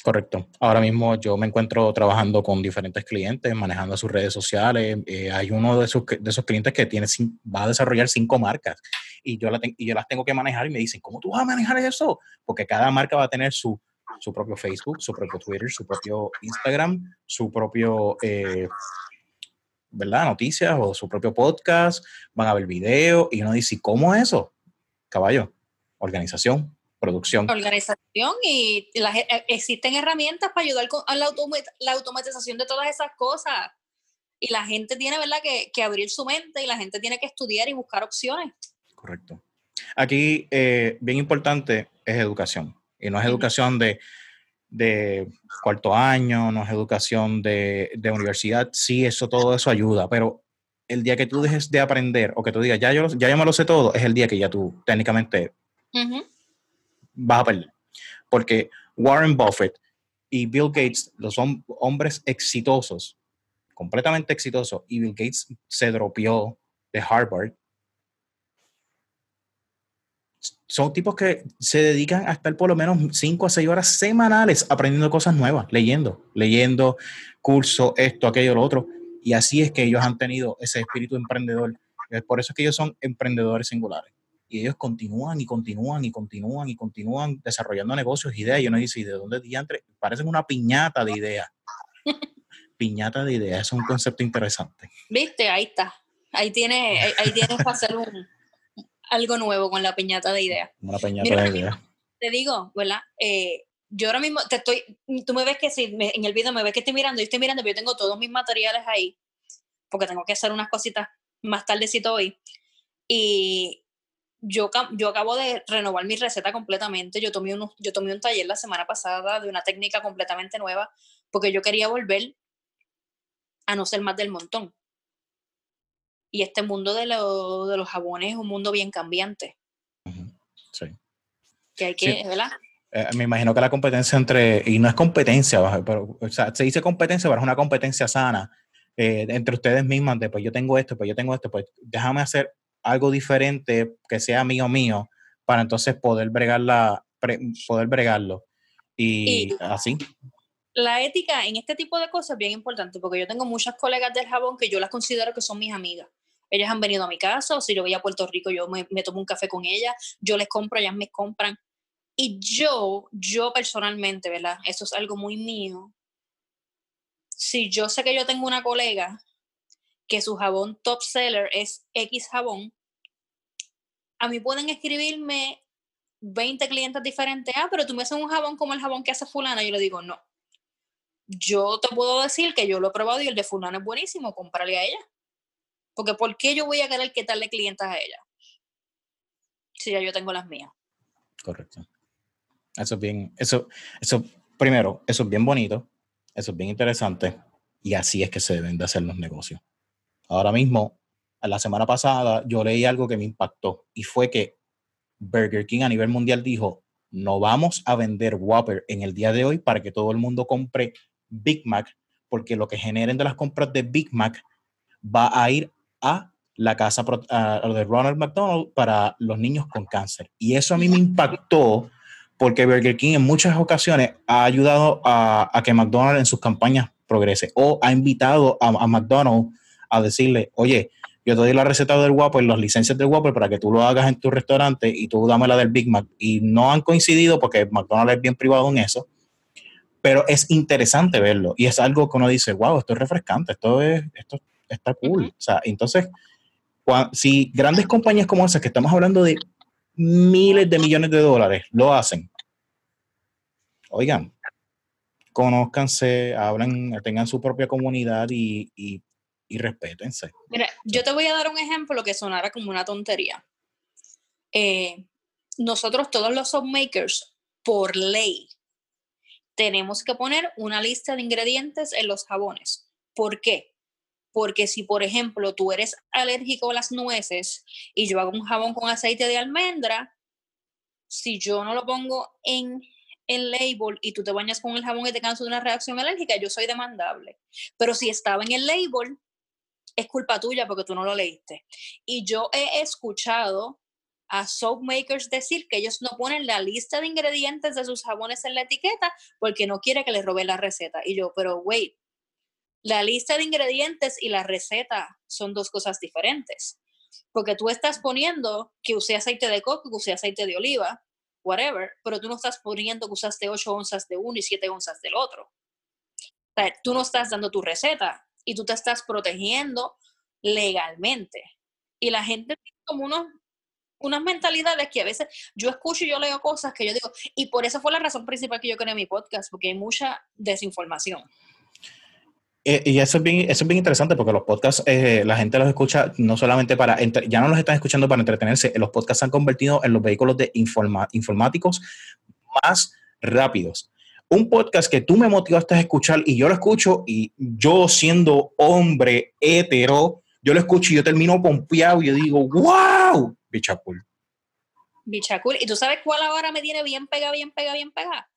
Correcto. Ahora mismo yo me encuentro trabajando con diferentes clientes, manejando sus redes sociales. Eh, hay uno de esos, de esos clientes que tiene, va a desarrollar cinco marcas y yo, la y yo las tengo que manejar y me dicen, ¿cómo tú vas a manejar eso? Porque cada marca va a tener su, su propio Facebook, su propio Twitter, su propio Instagram, su propio, eh, ¿verdad? Noticias o su propio podcast, van a ver videos y uno dice, ¿cómo es eso? Caballo, organización, producción. Organización y eh, existen herramientas para ayudar con la, la, automatización de todas esas cosas. Y la gente tiene, ¿verdad?, que, que, abrir su mente y la gente tiene que estudiar y buscar opciones. Correcto. Aquí, eh, bien importante, es educación. Y no es educación de, de cuarto año, no es educación de, de, universidad. Sí, eso, todo eso ayuda, pero el día que tú dejes de aprender o que tú digas, ya yo, ya yo me lo sé todo, es el día que ya tú técnicamente vas a perder. Porque Warren Buffett y Bill Gates, los son hombres exitosos, completamente exitosos, y Bill Gates se dropió de Harvard. Son tipos que se dedican a estar por lo menos 5 a 6 horas semanales aprendiendo cosas nuevas, leyendo, leyendo curso, esto, aquello, lo otro. Y así es que ellos han tenido ese espíritu emprendedor. Por eso es que ellos son emprendedores singulares. Y ellos continúan y continúan y continúan y continúan desarrollando negocios, ideas. Y uno dice, ¿y de dónde diantre? Parecen una piñata de ideas. piñata de ideas, es un concepto interesante. Viste, ahí está. Ahí tienes, ahí tienes que hacer un, algo nuevo con la piñata de ideas. Una piñata de ideas. Te digo, ¿verdad? Eh, yo ahora mismo te estoy, tú me ves que si en el video me ves que estoy mirando, yo estoy mirando, pero yo tengo todos mis materiales ahí, porque tengo que hacer unas cositas más tardecito hoy. Y yo, yo acabo de renovar mi receta completamente. Yo tomé, un, yo tomé un taller la semana pasada de una técnica completamente nueva, porque yo quería volver a no ser más del montón. Y este mundo de, de los jabones es un mundo bien cambiante. Sí. Que hay que, ¿verdad? Eh, me imagino que la competencia entre, y no es competencia, pero, o sea, se dice competencia, pero es una competencia sana eh, entre ustedes mismas, de pues yo tengo esto, pues yo tengo esto, pues déjame hacer algo diferente que sea mío mío para entonces poder bregarla, poder bregarlo. Y, así. La ética en este tipo de cosas es bien importante porque yo tengo muchas colegas del jabón que yo las considero que son mis amigas. Ellas han venido a mi casa o si yo voy a Puerto Rico yo me, tomo un café con ellas, yo les compro, ellas me compran y yo, yo personalmente, ¿verdad? Eso es algo muy mío. Si yo sé que yo tengo una colega que su jabón top seller es X jabón, a mí pueden escribirme 20 clientes diferentes, ah, pero tú me haces un jabón como el jabón que hace fulana, yo le digo, no. Yo te puedo decir que yo lo he probado y el de fulana es buenísimo, cómprale a ella. Porque ¿por qué yo voy a querer quitarle clientes a ella? Si ya yo tengo las mías. Correcto. Eso es bien, eso, eso, primero, eso es bien bonito, eso es bien interesante y así es que se deben de hacer los negocios. Ahora mismo, la semana pasada, yo leí algo que me impactó y fue que Burger King a nivel mundial dijo, no vamos a vender Whopper en el día de hoy para que todo el mundo compre Big Mac, porque lo que generen de las compras de Big Mac va a ir a la casa de Ronald McDonald para los niños con cáncer. Y eso a mí me impactó porque Burger King en muchas ocasiones ha ayudado a, que McDonald's en sus campañas progrese o ha invitado a, McDonald's a decirle, oye, yo te doy la receta del Whopper, las licencias del Whopper para que tú lo hagas en tu restaurante y tú dame la del Big Mac. Y no han coincidido porque McDonald's es bien privado en eso, pero es interesante verlo y es algo que uno dice, wow, esto es refrescante, esto, es, esto está cool. O sea, entonces, si grandes compañías como esas, que estamos hablando de miles de millones de dólares, lo hacen. Oigan, conózcanse, hablen, tengan su propia comunidad y, y, y respétense. Mira, yo te voy a dar un ejemplo que sonara como una tontería. Eh, nosotros todos los makers, por ley, tenemos que poner una lista de ingredientes en los jabones. ¿Por qué? porque si, por ejemplo, tú eres alérgico a las nueces y yo hago un jabón con aceite de almendra, si yo no lo pongo en el label y tú te bañas con el jabón y te cansas de una reacción alérgica, yo soy demandable. Pero si estaba en el label, es culpa tuya porque tú no lo leíste. Y yo he escuchado a soap makers decir que ellos no ponen la lista de ingredientes de sus jabones en la etiqueta porque no quiere que les robe la receta. Y yo, pero wait, la lista de ingredientes y la receta son dos cosas diferentes. Porque tú estás poniendo que usé aceite de coco, que usé aceite de oliva, whatever, pero tú no estás poniendo que usaste 8 onzas de uno y 7 onzas del otro. O sea, tú no estás dando tu receta y tú te estás protegiendo legalmente. Y la gente como unos, unas mentalidades que a veces yo escucho y yo leo cosas que yo digo, y por eso fue la razón principal que yo creé mi podcast, porque hay mucha desinformación. Eh, y eso es, bien, eso es bien interesante porque los podcasts, eh, la gente los escucha no solamente para, ya no los están escuchando para entretenerse, los podcasts se han convertido en los vehículos de informáticos más rápidos. Un podcast que tú me motivaste a escuchar y yo lo escucho y yo siendo hombre hetero, yo lo escucho y yo termino pompeado y yo digo, wow, bicha cool. Bicha cool. ¿Y tú sabes cuál ahora me tiene bien pega, bien pega, bien pega?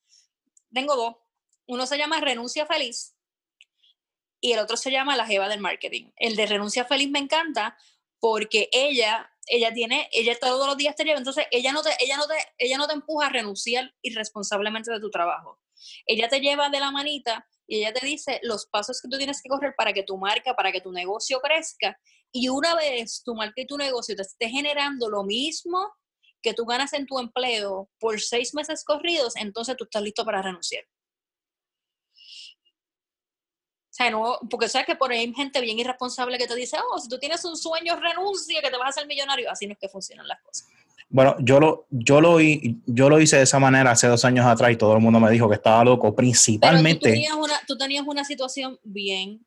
Tengo dos. Uno se llama Renuncia Feliz y el otro se llama La Jeva del Marketing. El de Renuncia Feliz me encanta porque ella, ella tiene, ella todos los días te lleva, entonces ella no te, ella no te, ella no te empuja a renunciar irresponsablemente de tu trabajo. Ella te lleva de la manita y ella te dice los pasos que tú tienes que correr para que tu marca, para que tu negocio crezca. Y una vez tu marca y tu negocio te esté generando lo mismo que tú ganas en tu empleo por seis meses corridos, entonces tú estás listo para renunciar. O sea, no, porque sabes que por ahí hay gente bien irresponsable que te dice, oh, si tú tienes un sueño, renuncia, que te vas a hacer millonario. Así no es que funcionan las cosas. Bueno, yo lo, yo lo, yo lo hice de esa manera hace dos años atrás y todo el mundo me dijo que estaba loco, principalmente. tú, tenías una, tú tenías una situación bien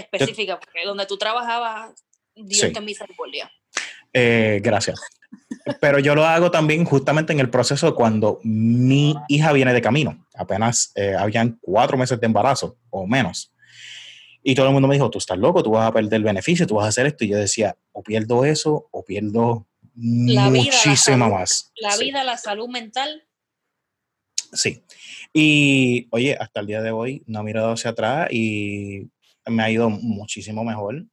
específica, porque donde tú trabajabas, Dios sí. te misericordia. Eh, gracias. Pero yo lo hago también justamente en el proceso cuando mi hija viene de camino. Apenas eh, habían cuatro meses de embarazo o menos. Y todo el mundo me dijo, tú estás loco, tú vas a perder el beneficio, tú vas a hacer esto. Y yo decía, o pierdo eso o pierdo muchísimo más. La vida, la salud mental. Sí. Y oye, hasta el día de hoy no he mirado hacia atrás y me ha ido muchísimo mejor.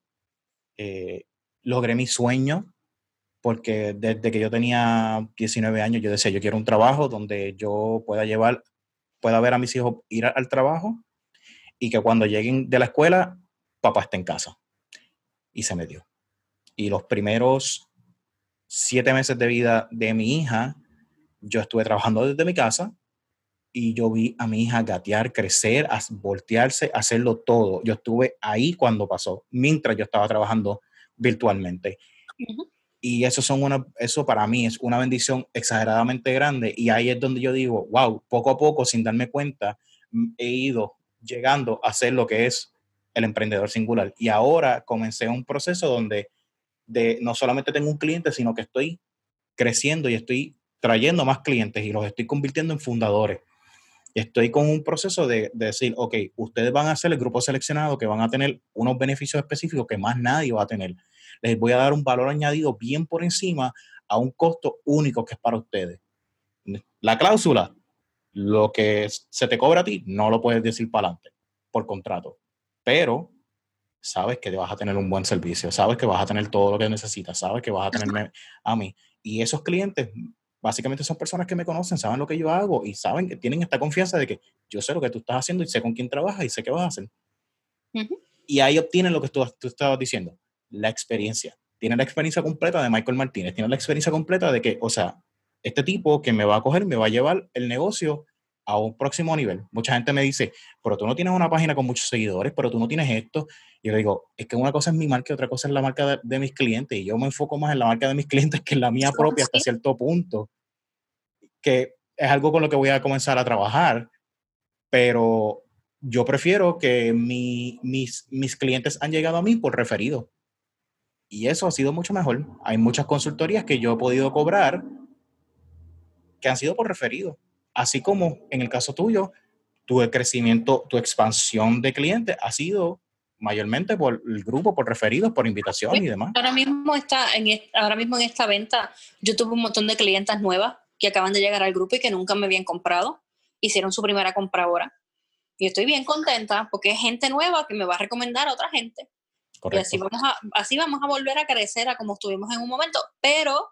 Eh, logré mi sueño porque desde que yo tenía 19 años yo decía, yo quiero un trabajo donde yo pueda llevar, pueda ver a mis hijos ir al trabajo y que cuando lleguen de la escuela, papá esté en casa. Y se me dio. Y los primeros siete meses de vida de mi hija, yo estuve trabajando desde mi casa y yo vi a mi hija gatear, crecer, voltearse, hacerlo todo. Yo estuve ahí cuando pasó, mientras yo estaba trabajando virtualmente. Y eso, son una, eso para mí es una bendición exageradamente grande. Y ahí es donde yo digo, wow, poco a poco, sin darme cuenta, he ido llegando a ser lo que es el emprendedor singular. Y ahora comencé un proceso donde de no solamente tengo un cliente, sino que estoy creciendo y estoy trayendo más clientes y los estoy convirtiendo en fundadores. Estoy con un proceso de, decir, ok, ustedes van a ser el grupo seleccionado que van a tener unos beneficios específicos que más nadie va a tener. Les voy a dar un valor añadido bien por encima a un costo único que es para ustedes. La cláusula, lo que se te cobra a ti, no lo puedes decir para adelante por contrato. Pero sabes que vas a tener un buen servicio, sabes que vas a tener todo lo que necesitas, sabes que vas a tenerme a mí. Y esos clientes básicamente son personas que me conocen, saben lo que yo hago y saben que tienen esta confianza de que yo sé lo que tú estás haciendo y sé con quién trabajas y sé qué vas a hacer. Y ahí obtienen lo que tú, tú estabas diciendo, la experiencia. Tienen la experiencia completa de Michael Martínez, tienen la experiencia completa de que, o sea, este tipo que me va a coger me va a llevar el negocio a un próximo nivel. Mucha gente me dice, pero tú no tienes una página con muchos seguidores, pero tú no tienes esto. Y yo digo, es que una cosa es mi marca y otra cosa es la marca de, mis clientes. Y yo me enfoco más en la marca de mis clientes que en la mía propia hasta cierto punto, que es algo con lo que voy a comenzar a trabajar. Pero yo prefiero que mis, mis clientes han llegado a mí por referido. Y eso ha sido mucho mejor. Hay muchas consultorías que yo he podido cobrar que han sido por referido Así como en el caso tuyo, tu crecimiento, tu expansión de clientes ha sido mayormente por el grupo, por referidos, por invitación y demás. Ahora mismo, está en, ahora mismo en esta venta, yo tuve un montón de clientas nuevas que acaban de llegar al grupo y que nunca me habían comprado, hicieron su primera compra ahora. Y estoy bien contenta porque es gente nueva que me va a recomendar a otra gente. Correcto. Y así vamos, a, así vamos a volver a crecer a como estuvimos en un momento. Pero,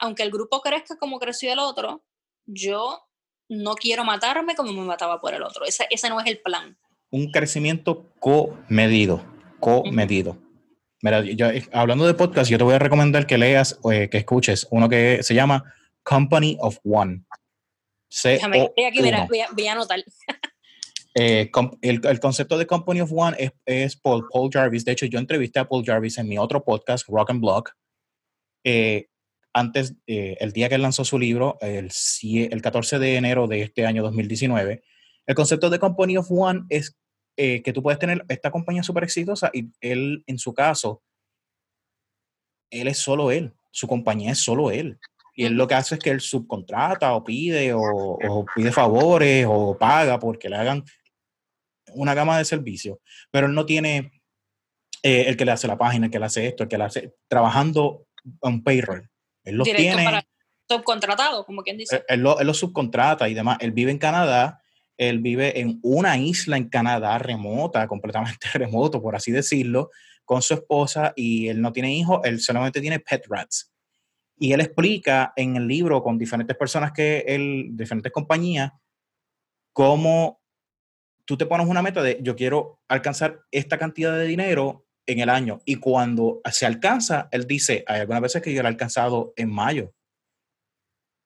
aunque el grupo crezca como creció el otro, yo no quiero matarme como me mataba por el otro. Ese, ese no es el plan. Un crecimiento comedido, comedido. Mira, yo, eh, hablando de podcast, yo te voy a recomendar que leas, o eh, que escuches uno que se llama Company of One. Déjame, aquí, voy a, anotar. Eh, el, concepto de Company of One es, es Paul, Paul, Jarvis. De hecho, yo entrevisté a Paul Jarvis en mi otro podcast, Rock and Block. Eh, antes, eh, el día que él lanzó su libro, el, el 14 de enero de este año 2019, el concepto de Company of One es eh, que tú puedes tener esta compañía súper exitosa y él, en su caso, él es solo él, su compañía es solo él. Y él lo que hace es que él subcontrata o pide o, o pide favores o paga porque le hagan una gama de servicios, pero él no tiene eh, el que le hace la página, el que le hace esto, el que le hace, trabajando en payroll. Él los tiene. Para subcontratado, como quien dice. Él, lo, él los subcontrata y demás. Él vive en Canadá, él vive en una isla en Canadá remota, completamente remoto, por así decirlo, con su esposa y él no tiene hijos, él solamente tiene pet rats. Y él explica en el libro con diferentes personas que él, diferentes compañías, cómo tú te pones una meta de yo quiero alcanzar esta cantidad de dinero en el año. Y cuando se alcanza, él dice, hay algunas veces que yo lo he alcanzado en mayo.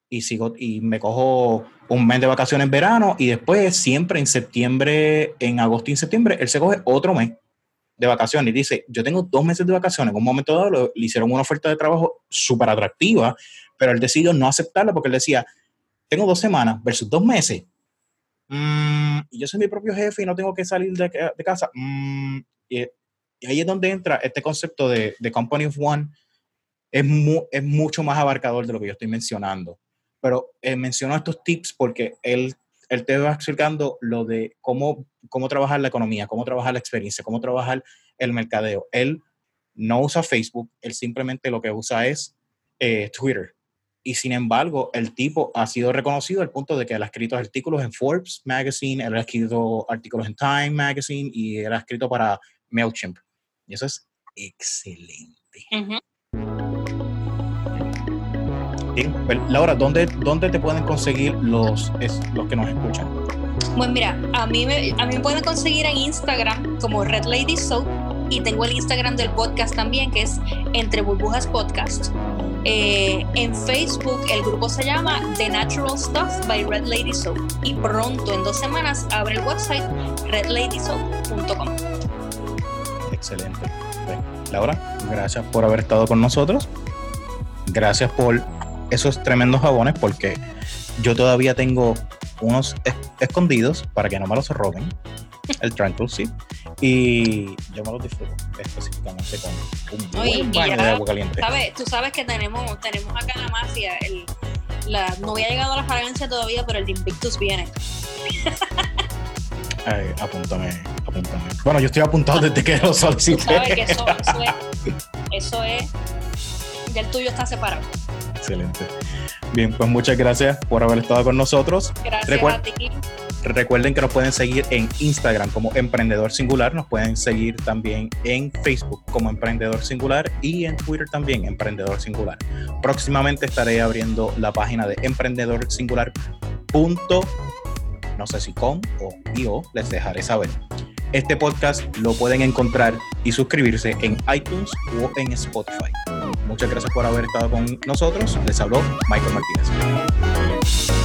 Y sigo, y me cojo un mes de vacaciones en verano y después siempre en septiembre, en agosto y en septiembre, él se coge otro mes de vacaciones y dice, yo tengo dos meses de vacaciones. En un momento dado le hicieron una oferta de trabajo súper atractiva, pero él decidió no aceptarla porque él decía, tengo dos semanas versus dos meses. Mm, y yo soy mi propio jefe y no tengo que salir de, casa. Mm, ahí es donde entra este concepto de, de Company of One. Es, es mucho más abarcador de lo que yo estoy mencionando. Pero eh, menciono estos tips porque él, él te va explicando lo de cómo, cómo trabajar la economía, cómo trabajar la experiencia, cómo trabajar el mercadeo. Él no usa Facebook, él simplemente lo que usa es eh, Twitter y sin embargo el tipo ha sido reconocido al punto de que él ha escrito artículos en Forbes Magazine, él ha escrito artículos en Time Magazine y él ha escrito para MailChimp. Y eso es excelente. Pues, Laura, ¿dónde, ¿dónde te pueden conseguir los, los que nos escuchan? Pues mira, a mí, me, a mí me pueden conseguir en Instagram como Red Lady Soap y tengo el Instagram del podcast también que es Entre Burbujas Podcast. Eh, en Facebook el grupo se llama The Natural Stuff by Red Lady Soap y pronto en dos semanas abre el website redladysoap.com. Excelente. Laura, gracias por haber estado con nosotros. Gracias por esos tremendos jabones porque yo todavía tengo unos escondidos para que no me los roben. El Tranquil, sí. Y yo me los disfruto específicamente con un buen baño de agua caliente. ¿sabes? Tú sabes que tenemos, tenemos acá en la mafia, el, la, no había llegado a la fragancia todavía, pero el de Invictus viene. Ay, apúntame, apúntame. Bueno, yo estoy apuntado desde que lo solicité. sabes que eso, eso, es, eso es, ya el tuyo está separado. Excelente. Bien, pues muchas gracias por haber estado con nosotros. Gracias a ti. Recuerden que nos pueden seguir en Instagram como Emprendedor Singular, nos pueden seguir también en Facebook como Emprendedor Singular y en Twitter también Emprendedor Singular. Próximamente estaré abriendo la página de Emprendedor Singular. No sé si com o io, les dejaré saber. Este podcast lo pueden encontrar y suscribirse en iTunes o en Spotify. Muchas gracias por haber estado con nosotros. Les habló Michael Martínez.